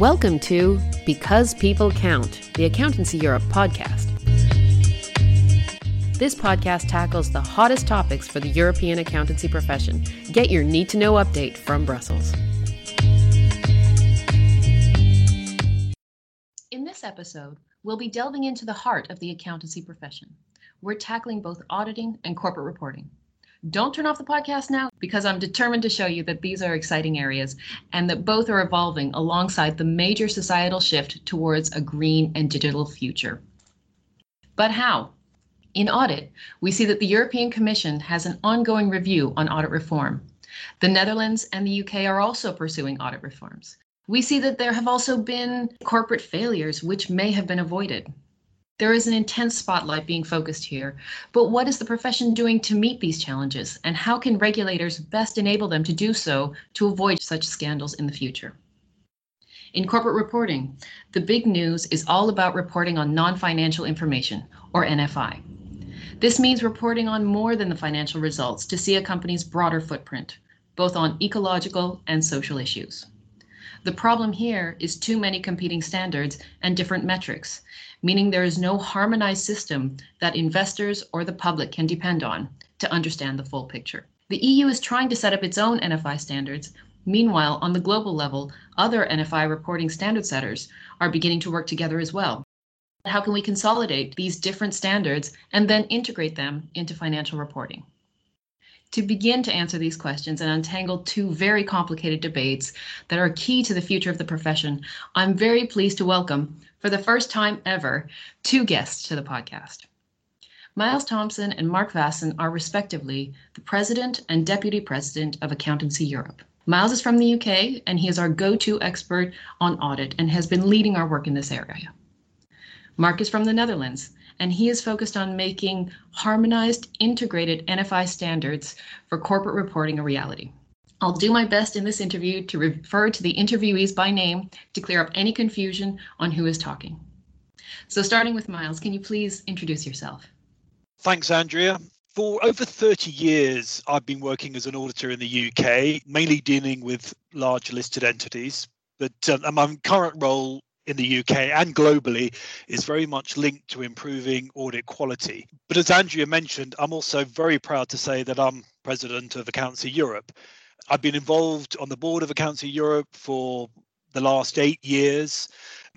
Welcome to Because People Count, the Accountancy Europe podcast. This podcast tackles the hottest topics for the European accountancy profession. Get your need to know update from Brussels. In this episode, we'll be delving into the heart of the accountancy profession. We're tackling both auditing and corporate reporting. Don't turn off the podcast now because I'm determined to show you that these are exciting areas and that both are evolving alongside the major societal shift towards a green and digital future. But how? In audit, we see that the European Commission has an ongoing review on audit reform. The Netherlands and the UK are also pursuing audit reforms. We see that there have also been corporate failures which may have been avoided. There is an intense spotlight being focused here, but what is the profession doing to meet these challenges, and how can regulators best enable them to do so to avoid such scandals in the future? In corporate reporting, the big news is all about reporting on non financial information, or NFI. This means reporting on more than the financial results to see a company's broader footprint, both on ecological and social issues. The problem here is too many competing standards and different metrics, meaning there is no harmonized system that investors or the public can depend on to understand the full picture. The EU is trying to set up its own NFI standards. Meanwhile, on the global level, other NFI reporting standard setters are beginning to work together as well. How can we consolidate these different standards and then integrate them into financial reporting? to begin to answer these questions and untangle two very complicated debates that are key to the future of the profession, I'm very pleased to welcome, for the first time ever, two guests to the podcast. Miles Thompson and Mark Vaessen are respectively the President and Deputy President of Accountancy Europe. Miles is from the UK and he is our go to expert on audit and has been leading our work in this area. Mark is from the Netherlands and he is focused on making harmonized, integrated NFI standards for corporate reporting a reality. I'll do my best in this interview to refer to the interviewees by name to clear up any confusion on who is talking. So, starting with Miles, can you please introduce yourself? Thanks, Andrea. For over 30 years, I've been working as an auditor in the UK, mainly dealing with large listed entities. But uh, my current role in the UK and globally is very much linked to improving audit quality. But as Andrea mentioned, I'm also very proud to say that I'm president of Accountancy Europe. I've been involved on the board of Accountancy Europe for the last eight years,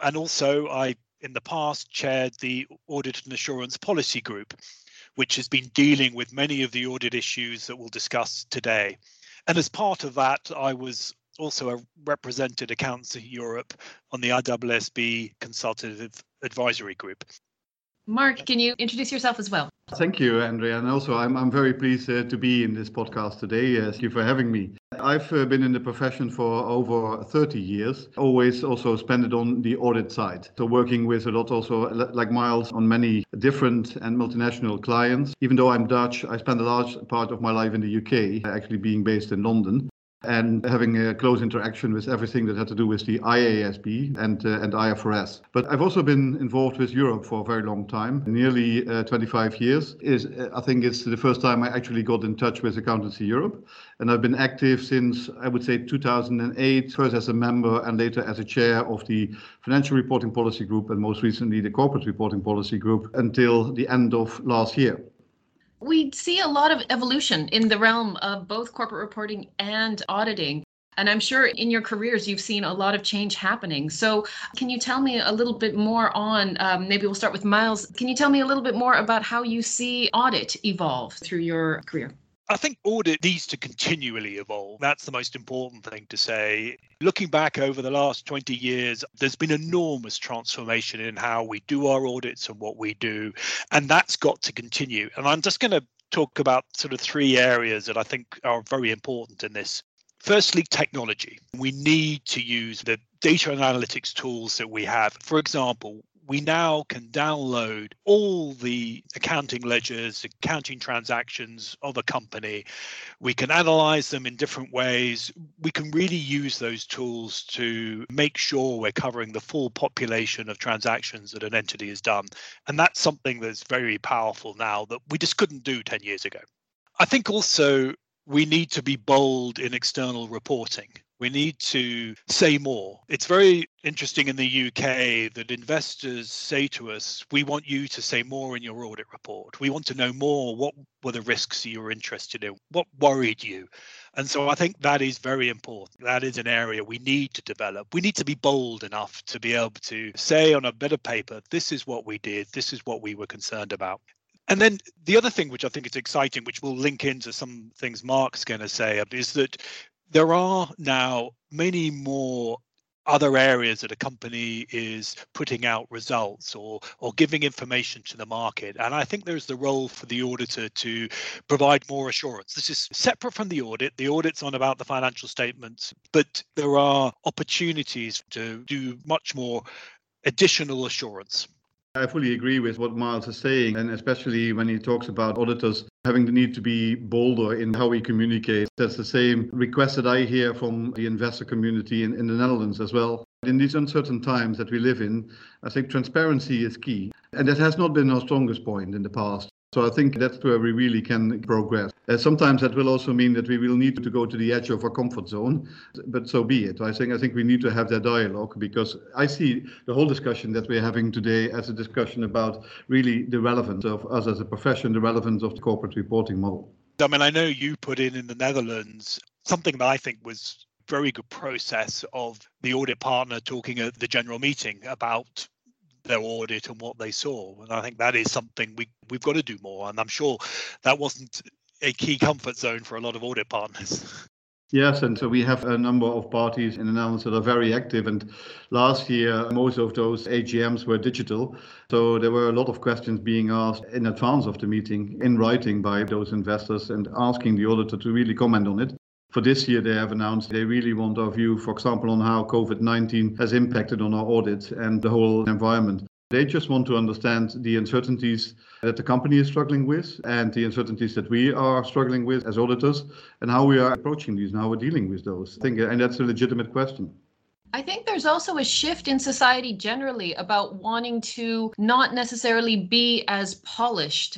and also I, in the past, chaired the Audit and Assurance Policy Group, which has been dealing with many of the audit issues that we'll discuss today. And as part of that, I was also a represented Accountancy Europe on the IAASB Consultative Advisory Group. Mark, can you introduce yourself as well? Thank you, Andrea. And also, I'm, I'm very pleased uh, to be in this podcast today. Uh, thank you for having me. I've uh, been in the profession for over 30 years, always also spent it on the audit side. So, working with a lot also, like Miles, on many different and multinational clients. Even though I'm Dutch, I spent a large part of my life in the UK, actually being based in London and having a close interaction with everything that had to do with the IASB and uh, and IFRS. But I've also been involved with Europe for a very long time, nearly uh, 25 years. Is uh, I think it's the first time I actually got in touch with Accountancy Europe, and I've been active since I would say 2008, first as a member and later as a chair of the Financial Reporting Policy Group, and most recently the Corporate Reporting Policy Group until the end of last year we see a lot of evolution in the realm of both corporate reporting and auditing. And I'm sure in your careers, you've seen a lot of change happening. So, can you tell me a little bit more on um, maybe we'll start with Miles? Can you tell me a little bit more about how you see audit evolve through your career? I think audit needs to continually evolve. That's the most important thing to say. Looking back over the last 20 years, there's been enormous transformation in how we do our audits and what we do. And that's got to continue. And I'm just going to talk about sort of three areas that I think are very important in this. Firstly, technology. We need to use the data and analytics tools that we have. For example, we now can download all the accounting ledgers, accounting transactions of a company. We can analyze them in different ways. We can really use those tools to make sure we're covering the full population of transactions that an entity has done. And that's something that's very powerful now that we just couldn't do 10 years ago. I think also we need to be bold in external reporting. We need to say more. It's very interesting in the UK that investors say to us, we want you to say more in your audit report. We want to know more. What were the risks you were interested in? What worried you? And so I think that is very important. That is an area we need to develop. We need to be bold enough to be able to say on a bit of paper, this is what we did, this is what we were concerned about. And then the other thing which I think is exciting, which will link into some things Mark's going to say, is that there are now many more other areas that a company is putting out results or or giving information to the market. And i think there's the role for the auditor to provide more assurance. This is separate from the audit. The audit's on about the financial statements but there are opportunities to do much more additional assurance I fully agree with what Miles is saying, and especially when he talks about auditors having the need to be bolder in how we communicate. That's the same request that I hear from the investor community in, in the Netherlands as well. In these uncertain times that we live in, I think transparency is key. And that has not been our strongest point in the past. So I think that's where we really can progress. Uh, sometimes that will also mean that we will need to go to the edge of our comfort zone, but so be it. I think I think we need to have that dialogue because I see the whole discussion that we're having today as a discussion about really the relevance of us as a profession, the relevance of the corporate reporting model. I mean, I know you put in in the Netherlands something that I think was very good process of the audit partner talking at the general meeting about their audit and what they saw. And I think that is something we we've got to do more. And I'm sure that wasn't a key comfort zone for a lot of audit partners. Yes, and so we have a number of parties in the Netherlands that are very active. And last year, most of those AGMs were digital. So there were a lot of questions being asked in advance of the meeting in writing by those investors and asking the auditor to really comment on it. For this year, they have announced they really want our view, for example, on how COVID 19 has impacted on our audit and the whole environment. They just want to understand the uncertainties that the company is struggling with and the uncertainties that we are struggling with as auditors and how we are approaching these and how we're dealing with those. I think, and that's a legitimate question. I think there's also a shift in society generally about wanting to not necessarily be as polished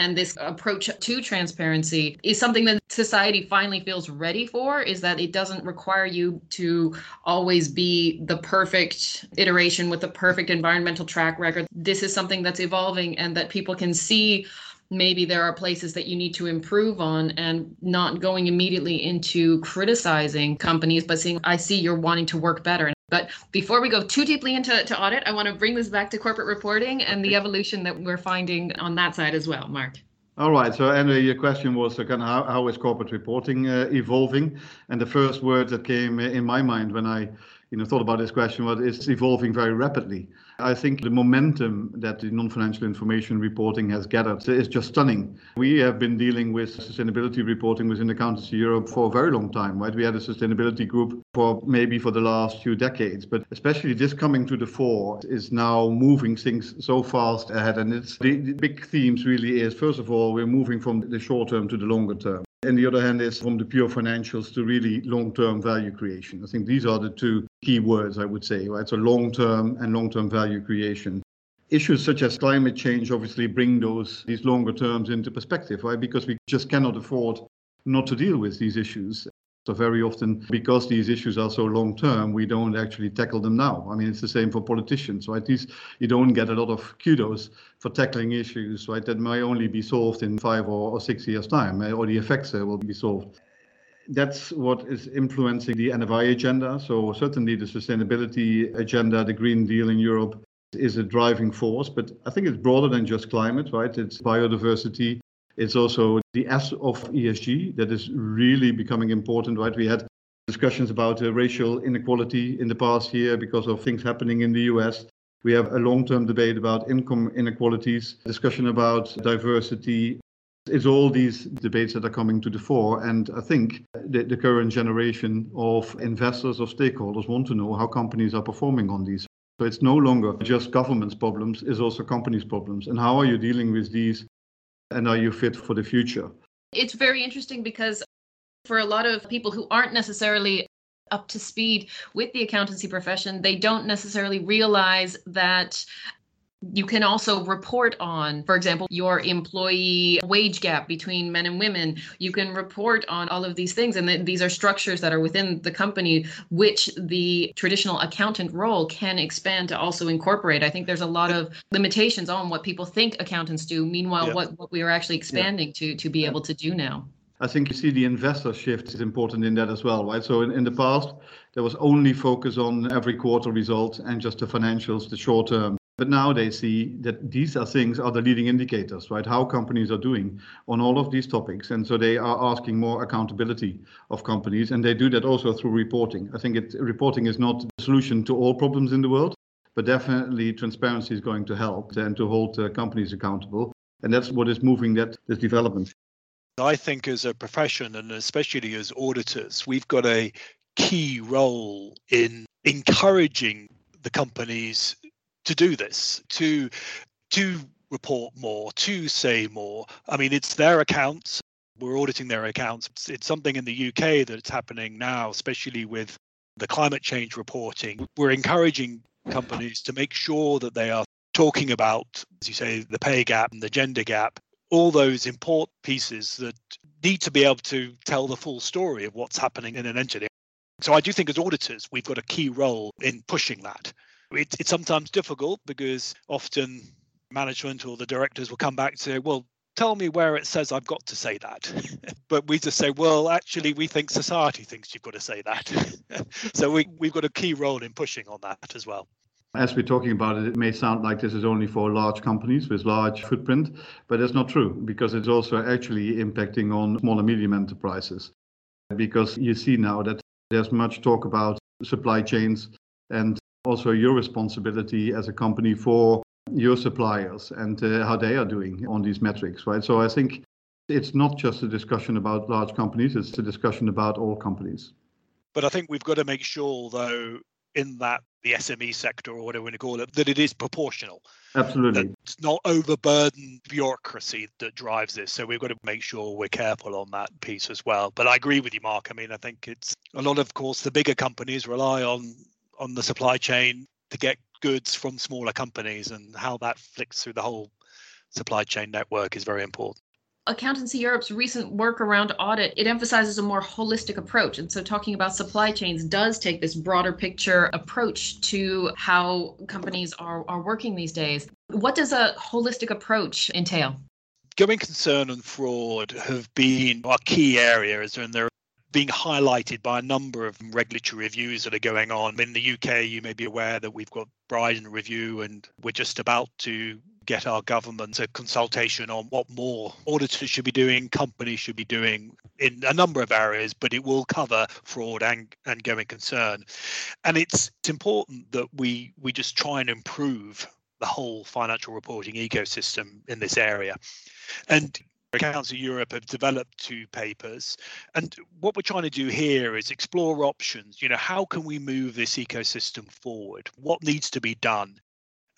and this approach to transparency is something that society finally feels ready for is that it doesn't require you to always be the perfect iteration with the perfect environmental track record. This is something that's evolving and that people can see maybe there are places that you need to improve on and not going immediately into criticizing companies but saying i see you're wanting to work better but before we go too deeply into to audit i want to bring this back to corporate reporting and the evolution that we're finding on that side as well mark all right. So, Andrew, your question was uh, kind of how, how is corporate reporting uh, evolving? And the first word that came in my mind when I you know, thought about this question, was it's evolving very rapidly. I think the momentum that the non-financial information reporting has gathered is just stunning. We have been dealing with sustainability reporting within Accountancy Europe for a very long time, right? We had a sustainability group for maybe for the last few decades, but especially this coming to the fore is now moving things so fast ahead. And it's the, the big themes really is first of all, we're moving from the short term to the longer term. And the other hand is from the pure financials to really long-term value creation. I think these are the two key words I would say, right? So long-term and long-term value creation. Issues such as climate change obviously bring those these longer terms into perspective, right? Because we just cannot afford not to deal with these issues. So very often, because these issues are so long term, we don't actually tackle them now. I mean, it's the same for politicians, right? These you don't get a lot of kudos for tackling issues, right? That may only be solved in five or, or six years' time, eh, or the effects will be solved. That's what is influencing the NFI agenda. So certainly the sustainability agenda, the Green Deal in Europe, is a driving force. But I think it's broader than just climate, right? It's biodiversity, it's also the S of ESG that is really becoming important, right? We had discussions about uh, racial inequality in the past year because of things happening in the US. We have a long term debate about income inequalities, discussion about diversity. It's all these debates that are coming to the fore. And I think the, the current generation of investors or stakeholders want to know how companies are performing on these. So it's no longer just government's problems, it's also companies' problems. And how are you dealing with these and are you fit for the future? It's very interesting because for a lot of people who aren't necessarily up to speed with the accountancy profession, they don't necessarily realize that You can also report on, for example, your employee wage gap between men and women. You can report on all of these things. And th- these are structures that are within the company, which the traditional accountant role can expand to also incorporate. I think there's a lot of limitations on what people think accountants do. Meanwhile, yeah. what, what we are actually expanding yeah. to, to be yeah. able to do now. I think you see the investor shift is important in that as well, right? So in, in the past, there was only focus on every quarter result and just the financials, the short term. But now they see that these are things are the leading indicators, right? How companies are doing on all of these topics. And so they are asking more accountability of companies. And they do that also through reporting. I think it, reporting is not the solution to all problems in the world, but definitely transparency is going to help and to hold uh, companies accountable. And that's what is moving that this development. I think as a profession and especially as auditors, we've got a key role in encouraging the companies to do this, to to report more, to say more. I mean, it's their accounts. We're auditing their accounts. It's, it's something in the UK that's happening now, especially with the climate change reporting. We're encouraging companies to make sure that they are talking about, as you say, the pay gap and the gender gap, all those important pieces that need to be able to tell the full story of what's happening in an entity. So I do think as auditors, we've got a key role in pushing that. It, it's sometimes difficult because often management or the directors will come back to, well, tell me where it says I've got to say that. but we just say, well, actually, we think society thinks you've got to say that. so we, we've got a key role in pushing on that as well. As we're talking about it, it may sound like this is only for large companies with large footprint, but that's not true because it's also actually impacting on small and medium enterprises. Because you see now that there's much talk about supply chains and also your responsibility as a company for your suppliers and uh, how they are doing on these metrics, right? So I think it's not just a discussion about large companies, it's a discussion about all companies. But I think we've got to make sure, though, in that the SME sector or whatever we call it, that it is proportional. Absolutely. It's not overburdened bureaucracy that drives this. So we've got to make sure we're careful on that piece as well. But I agree with you, Mark. I mean, I think it's a lot of course the bigger companies rely on on the supply chain to get goods from smaller companies and how that flicks through the whole supply chain network is very important. Accountancy Europe's recent work around audit, it emphasizes a more holistic approach. And so talking about supply chains does take this broader picture approach to how companies are, are working these days. What does a holistic approach entail? Going concern and fraud have been our key areas, and there being highlighted by a number of regulatory reviews that are going on. In the UK, you may be aware that we've got Brydon review, and we're just about to get our government a consultation on what more auditors should be doing, companies should be doing in a number of areas, but it will cover fraud and, and going concern. And it's, it's important that we we just try and improve the whole financial reporting ecosystem in this area. And Accountancy Europe have developed two papers. And what we're trying to do here is explore options. You know, how can we move this ecosystem forward? What needs to be done?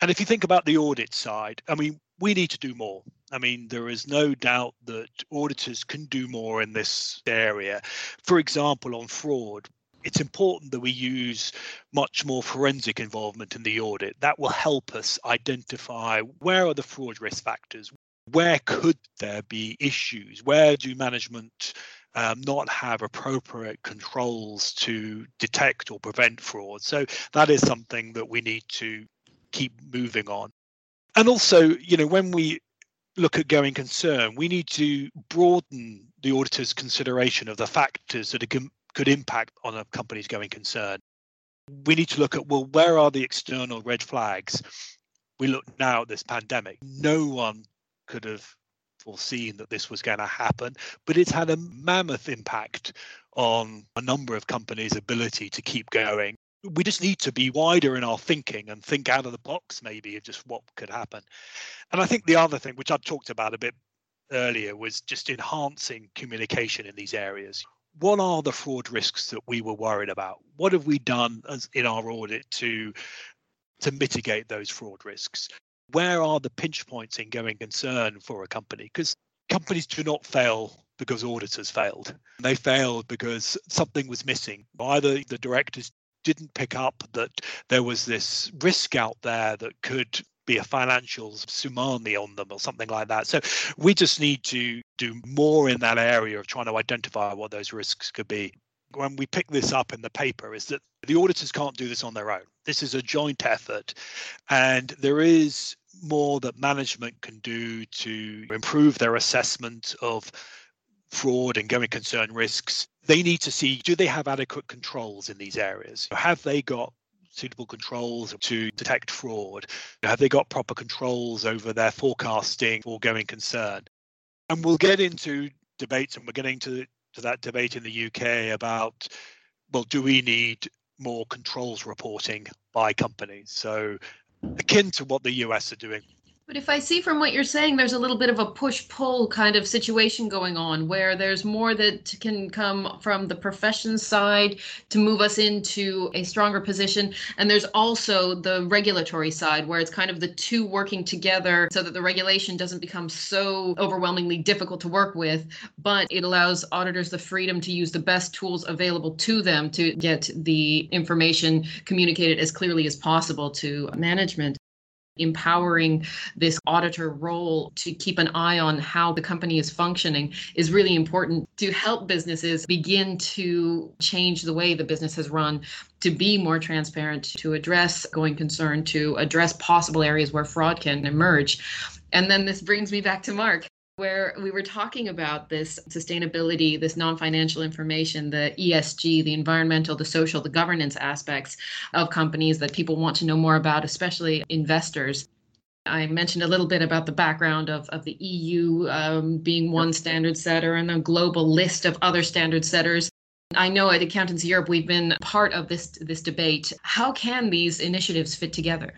And if you think about the audit side, I mean, we need to do more. I mean, there is no doubt that auditors can do more in this area. For example, on fraud, it's important that we use much more forensic involvement in the audit. That will help us identify where are the fraud risk factors, where could there be issues? Where do management um, not have appropriate controls to detect or prevent fraud? So that is something that we need to keep moving on. And also, you know, when we look at going concern, we need to broaden the auditor's consideration of the factors that could impact on a company's going concern. We need to look at well, where are the external red flags? We look now at this pandemic. No one could have foreseen that this was going to happen, but it's had a mammoth impact on a number of companies' ability to keep going. We just need to be wider in our thinking and think out of the box, maybe, of just what could happen. And I think the other thing, which I've talked about a bit earlier, was just enhancing communication in these areas. What are the fraud risks that we were worried about? What have we done as in our audit to to mitigate those fraud risks? Where are the pinch points in going concern for a company? Because companies do not fail because auditors failed. They failed because something was missing. Either the directors didn't pick up that there was this risk out there that could be a financial tsunami on them or something like that. So we just need to do more in that area of trying to identify what those risks could be. When we pick this up in the paper, is that the auditors can't do this on their own. This is a joint effort, and there is more that management can do to improve their assessment of fraud and going concern risks. They need to see do they have adequate controls in these areas? Have they got suitable controls to detect fraud? Have they got proper controls over their forecasting for going concern? And we'll get into debates, and we're getting to, to that debate in the UK about well, do we need more controls reporting by companies? So, akin to what the US are doing but if I see from what you're saying, there's a little bit of a push pull kind of situation going on where there's more that can come from the profession side to move us into a stronger position. And there's also the regulatory side where it's kind of the two working together so that the regulation doesn't become so overwhelmingly difficult to work with, but it allows auditors the freedom to use the best tools available to them to get the information communicated as clearly as possible to management empowering this auditor role to keep an eye on how the company is functioning is really important to help businesses begin to change the way the business has run to be more transparent to address going concern to address possible areas where fraud can emerge. And then this brings me back to mark where we were talking about this sustainability, this non financial information, the ESG, the environmental, the social, the governance aspects of companies that people want to know more about, especially investors. I mentioned a little bit about the background of, of the EU um, being one standard setter and a global list of other standard setters. I know at Accountancy Europe we've been part of this this debate. How can these initiatives fit together?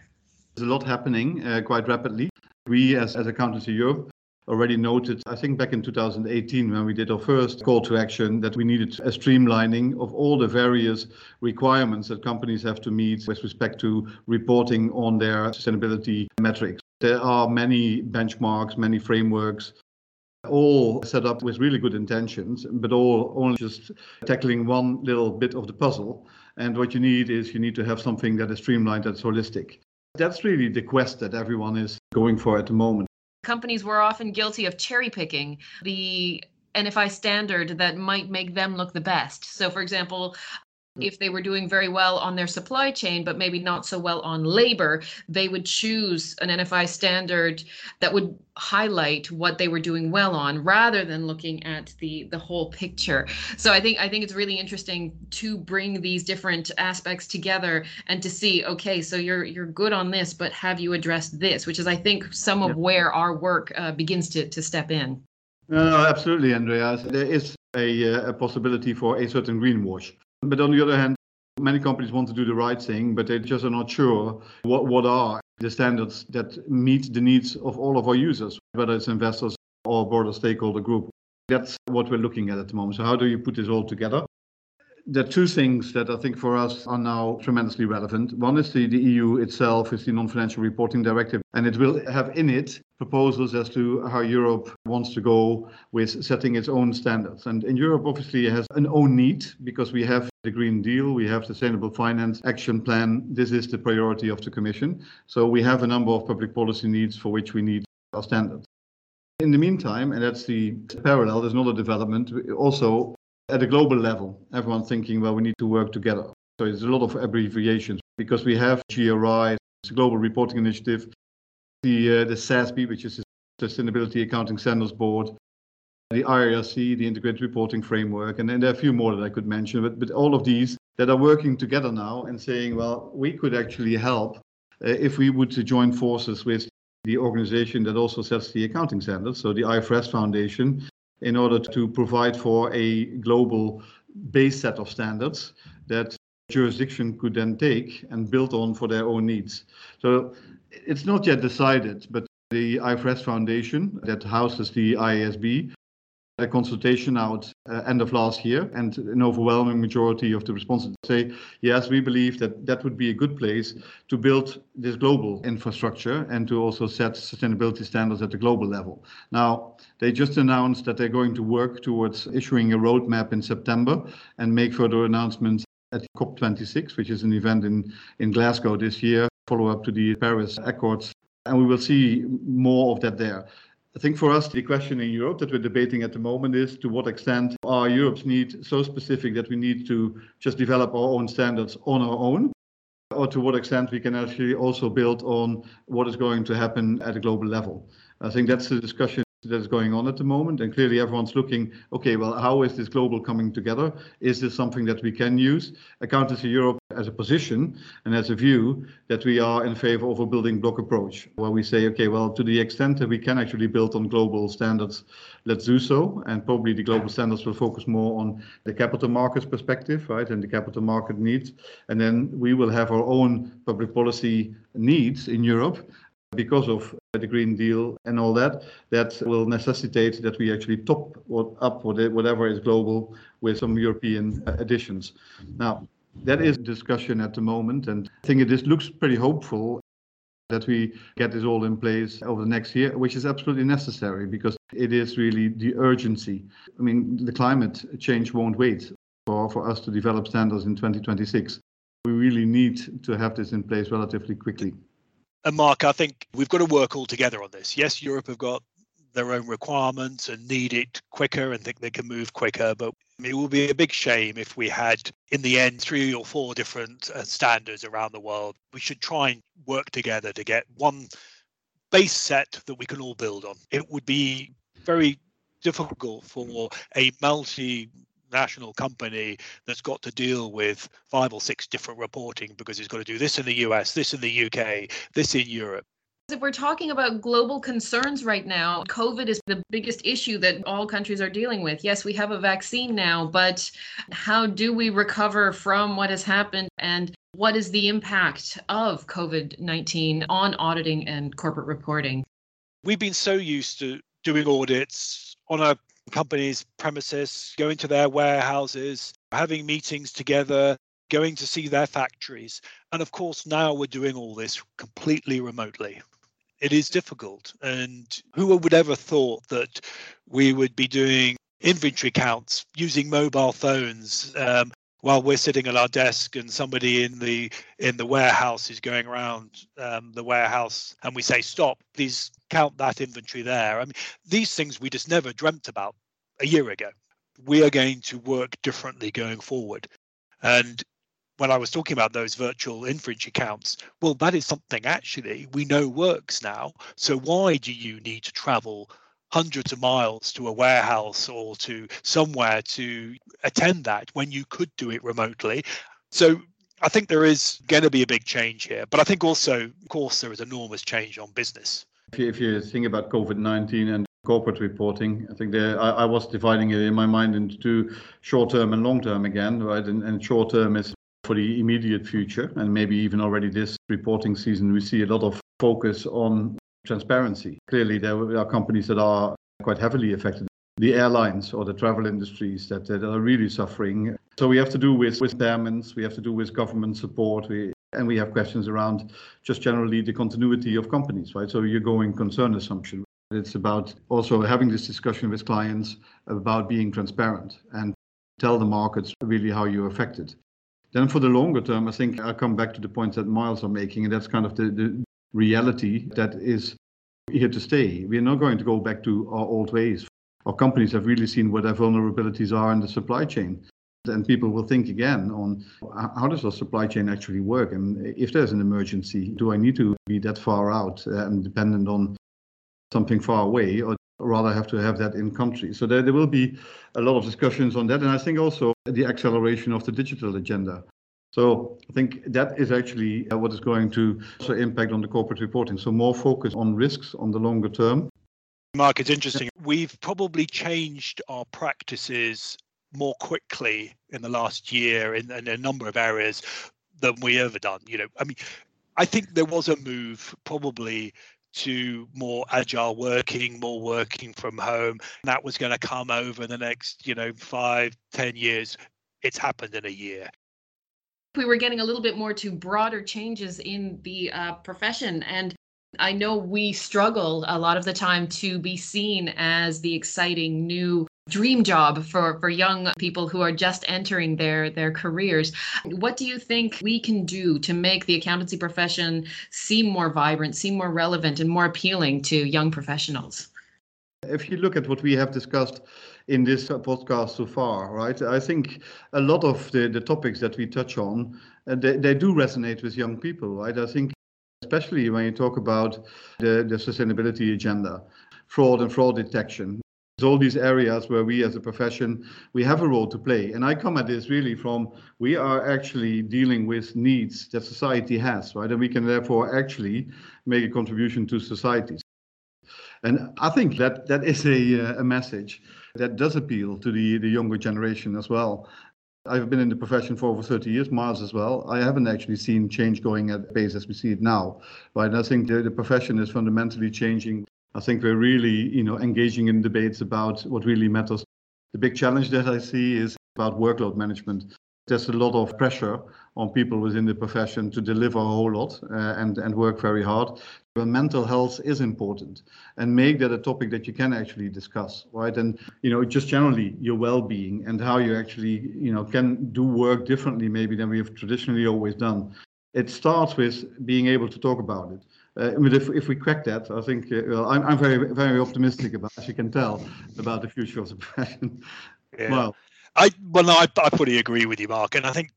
There's a lot happening uh, quite rapidly. We, as, as Accountancy Europe, already noted, I think back in 2018 when we did our first call to action, that we needed a streamlining of all the various requirements that companies have to meet with respect to reporting on their sustainability metrics. There are many benchmarks, many frameworks, all set up with really good intentions, but all only just tackling one little bit of the puzzle. And what you need is you need to have something that is streamlined, that's holistic. That's really the quest that everyone is going for at the moment companies were often guilty of cherry picking the NFI standard that might make them look the best. So, for example, if they were doing very well on their supply chain, but maybe not so well on labor, they would choose an NFI standard that would highlight what they were doing well on rather than looking at the the whole picture. So I think I think it's really interesting to bring these different aspects together and to see, okay, so you're you're good on this, but have you addressed this? Which is I think some of where our work uh, begins to to step in. No, absolutely, Andreas. There is a, uh, a possibility for a certain greenwash but on the other hand, many companies want to do the right thing, but they just are not sure what, what are the standards that meet the needs of all of our users, whether it's investors or broader stakeholder group. That's what we're looking at at the moment. So how do you put this all together? There are two things that I think for us are now tremendously relevant. One is the, the EU itself, is the non-financial reporting directive, and it will have in it proposals as to how Europe wants to go with setting its own standards. And in Europe, obviously, has an own need because we have the Green Deal, we have the Sustainable Finance Action Plan. This is the priority of the Commission. So we have a number of public policy needs for which we need our standards. In the meantime, and that's the parallel, there's another development also at a global level, everyone thinking, well, we need to work together. So it's a lot of abbreviations because we have GRI, it's a global reporting initiative, the uh, the SASB, which is the Sustainability Accounting Standards Board, the IIRC, the Integrated Reporting Framework, and then there are a few more that I could mention, but, but all of these that are working together now and saying, well, we could actually help uh, if we would to join forces with the organization that also sets the accounting standards, so the IFRS Foundation, in order to provide for a global base set of standards that jurisdiction could then take and build on for their own needs. So it's not yet decided, but the IFRS Foundation that houses the IASB a consultation out uh, end of last year, and an overwhelming majority of the respondents say, yes, we believe that that would be a good place to build this global infrastructure and to also set sustainability standards at the global level. Now, they just announced that they're going to work towards issuing a roadmap in September and make further announcements at COP26, which is an event in, in Glasgow this year, follow up to the Paris Accords And we will see more of that there. I think for us, the question in Europe that we're debating at the moment is to what extent are Europe's needs so specific that we need to just develop our own standards on our own? Or to what extent we can actually also build on what is going to happen at a global level. I think that's the discussion that is going on at the moment. And clearly, everyone's looking, okay, well, how is this global coming together? Is this something that we can use? Accountancy Europe as a position and as a view that we are in favor of a building block approach, where we say, okay, well, to the extent that we can actually build on global standards, let's do so. And probably the global standards will focus more on the capital markets perspective, right, and the capital market needs. And then we will have our own public policy needs in Europe because of the Green Deal and all that, that will necessitate that we actually top up whatever is global with some European uh, additions. Now, that is discussion at the moment, and I think it looks pretty hopeful that we get this all in place over the next year, which is absolutely necessary because it is really the urgency. I mean, the climate change won't wait for, for us to develop standards in 2026. We really need to have this in place relatively quickly. And Mark, I think we've got to work all together on this. Yes, Europe have got their own requirements and need it quicker and think they can move quicker. But it would be a big shame if we had, in the end, three or four different uh, standards around the world. We should try and work together to get one base set that we can all build on. It would be very difficult for a multi national company that's got to deal with five or six different reporting because it's got to do this in the US, this in the UK, this in Europe. If we're talking about global concerns right now, COVID is the biggest issue that all countries are dealing with. Yes, we have a vaccine now, but how do we recover from what has happened and what is the impact of COVID 19 on auditing and corporate reporting? We've been so used to doing audits on a companies' premises, going to their warehouses, having meetings together, going to see their factories. And of course, now we're doing all this completely remotely. It is difficult. And who would ever thought that we would be doing inventory counts using mobile phones um, while we're sitting at our desk and somebody in the in the warehouse is going around um, the warehouse and we say stop please count that inventory there. I mean these things we just never dreamt about a year ago. We are going to work differently going forward. And when I was talking about those virtual inventory counts, well, that is something actually we know works now. So why do you need to travel hundreds of miles to a warehouse or to somewhere to attend that when you could do it remotely. So I think there is going to be a big change here. But I think also, of course, there is enormous change on business. If you, if you think about COVID 19 and corporate reporting. I think there, I, I, was dividing it in my mind into short term and long term again, right? And, and short term is for the immediate future, and maybe even already this reporting season, we see a lot of focus on transparency. Clearly, there are companies that are quite heavily affected. The airlines or the travel industries that, that are really suffering. So we have to do with, with impairments, we have to do with government support, we, and we have questions around just generally the continuity of companies, right? So you're going concern assumption. It's about also having this discussion with clients about being transparent and tell the markets really how you're affected. Then for the longer term, I think I come back to the points that Miles are making, and that's kind of the, the reality that is here to stay. We're not going to go back to our old ways. Our companies have really seen what their vulnerabilities are in the supply chain. And people will think again on how does our supply chain actually work? And if there's an emergency, do I need to be that far out uh, and dependent on something far away, or rather have to have that in country? So there, there will be a lot of discussions on that. And I think also the acceleration of the digital agenda. So I think that is actually uh, what is going to also impact on the corporate reporting. So more focus on risks on the longer term. Mark, it's interesting. We've probably changed our practices more quickly in the last year in, in a number of areas than we ever done. You know, I mean, I think there was a move probably to more agile working, more working from home. That was going to come over the next, you know, five, ten years. It's happened in a year we were getting a little bit more to broader changes in the uh, profession. And I know we struggle a lot of the time to be seen as the exciting new dream job for for young people who are just entering their their careers what do you think we can do to make the accountancy profession seem more vibrant seem more relevant and more appealing to young professionals if you look at what we have discussed in this podcast so far, right, I think a lot of the, the topics that we touch on, uh, they, they do resonate with young people, right? I think especially when you talk about the, the sustainability agenda, fraud and fraud detection, all these areas where we as a profession we have a role to play. And i come at this really from we are actually dealing with needs that society has right? And we can therefore actually make a contribution to society and I think that that is a, uh, a message that does appeal to the, the younger generation as well. I've been in the profession for over 30 years, Miles as well. I haven't actually seen change going at pace as we see it now. And I think the, the profession is fundamentally changing. I think we're really, you know, engaging in debates about what really matters. The big challenge that I see is about workload management. There's a lot of pressure on people within the profession to deliver a whole lot uh, and, and work very hard. But mental health is important and make that a topic that you can actually discuss, right? And, you know, just generally your well-being and how you actually, you know, can do work differently maybe than we have traditionally always done. It starts with being able to talk about it. Uh, mean, if, if we crack that, I think uh, well, I'm, I'm very very optimistic about, as you can tell, about the future of the profession. Yeah. Well, I well, no, I, I fully agree with you, Mark, and I think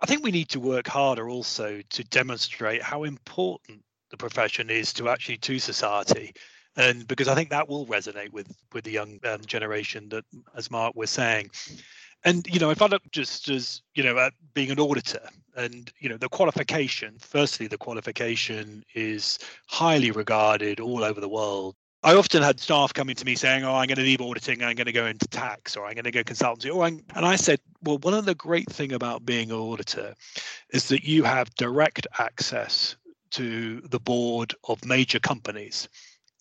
I think we need to work harder also to demonstrate how important the profession is to actually to society and because i think that will resonate with with the young um, generation that as mark was saying and you know if i look just as you know at being an auditor and you know the qualification firstly the qualification is highly regarded all over the world I often had staff coming to me saying, "Oh, I'm going to leave auditing. I'm going to go into tax, or I'm going to go consultancy." Or I'm, and I said, "Well, one of the great thing about being an auditor is that you have direct access to the board of major companies.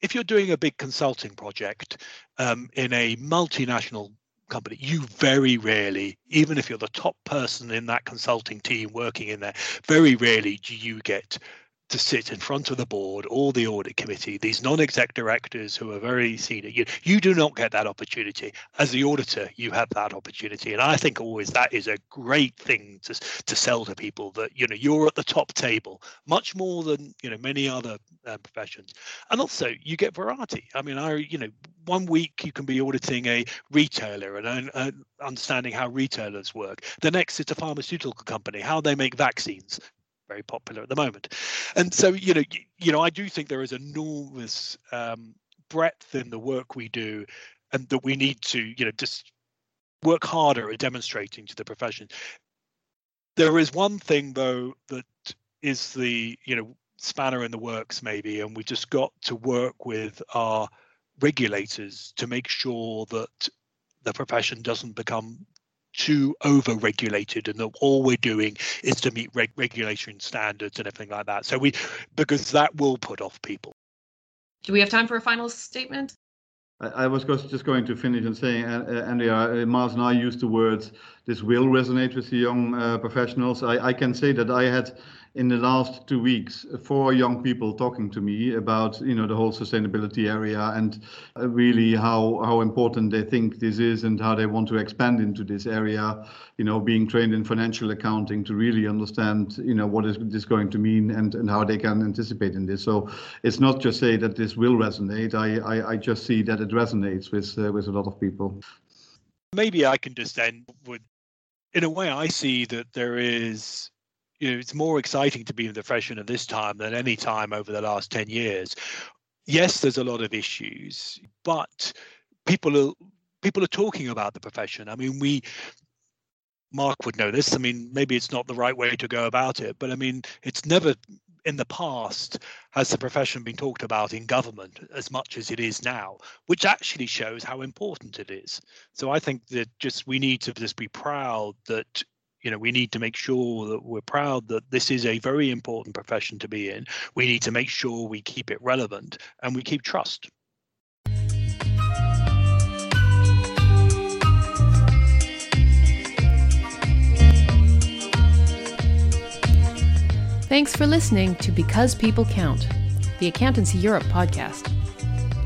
If you're doing a big consulting project um, in a multinational company, you very rarely, even if you're the top person in that consulting team working in there, very rarely do you get to sit in front of the board or the audit committee, these non-exec directors who are very senior, you, you do not get that opportunity. As the auditor, you have that opportunity. And I think always that is a great thing to, to sell to people that, you know, you're at the top table, much more than, you know, many other uh, professions. And also you get variety. I mean, I, you know, one week you can be auditing a retailer and uh, understanding how retailers work. The next it's a pharmaceutical company, how they make vaccines very popular at the moment. And so, you know, you, you know, I do think there is enormous um, breadth in the work we do, and that we need to, you know, just work harder at demonstrating to the profession. There is one thing though that is the, you know, spanner in the works maybe, and we just got to work with our regulators to make sure that the profession doesn't become too over-regulated and that all we're doing is to meet reg- regulation standards and everything like that. So we because that will put off people. Do we have time for a final statement? I, was just going to finish and saying, uh, uh Andrea, uh, Miles and I used the words, this will resonate with the young uh, professionals. I, I can say that I had in the last two weeks four young people talking to me about you know the whole sustainability area and uh, really how how important they think this is and how they want to expand into this area you know being trained in financial accounting to really understand you know what is this going to mean and and how they can anticipate in this. So it's not just say that this will resonate. I i, I just see that it resonates with uh, with a lot of people. Maybe i can just end with in a way i see that there is you know, it's more exciting to be in the profession at this time than any time over the last 10 years. Yes, there's a lot of issues, but people are people are talking about the profession. I mean, we Mark would know this. I mean, maybe it's not the right way to go about it, but I mean, it's never in the past has the profession been talked about in government as much as it is now, which actually shows how important it is. So I think that just we need to just be proud that you know we need to make sure that we're proud that this is a very important profession to be in we need to make sure we keep it relevant and we keep trust Thanks for listening to Because People Count, the Accountancy Europe podcast.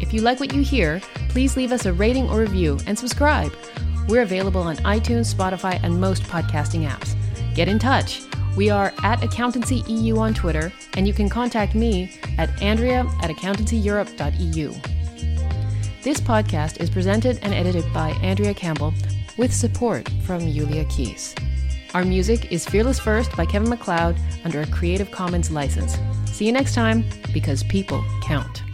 If you like what you hear, please leave us a rating or review and subscribe. We're available on iTunes, Spotify, and most podcasting apps. Get in touch. We are at Accountancy EU on Twitter, and you can contact me at andrea at accountancyeurope.eu. This podcast is presented and edited by Andrea Campbell with support from Yulia Keys. Our music is Fearless First by Kevin MacLeod under a Creative Commons license. See you next time, because people count.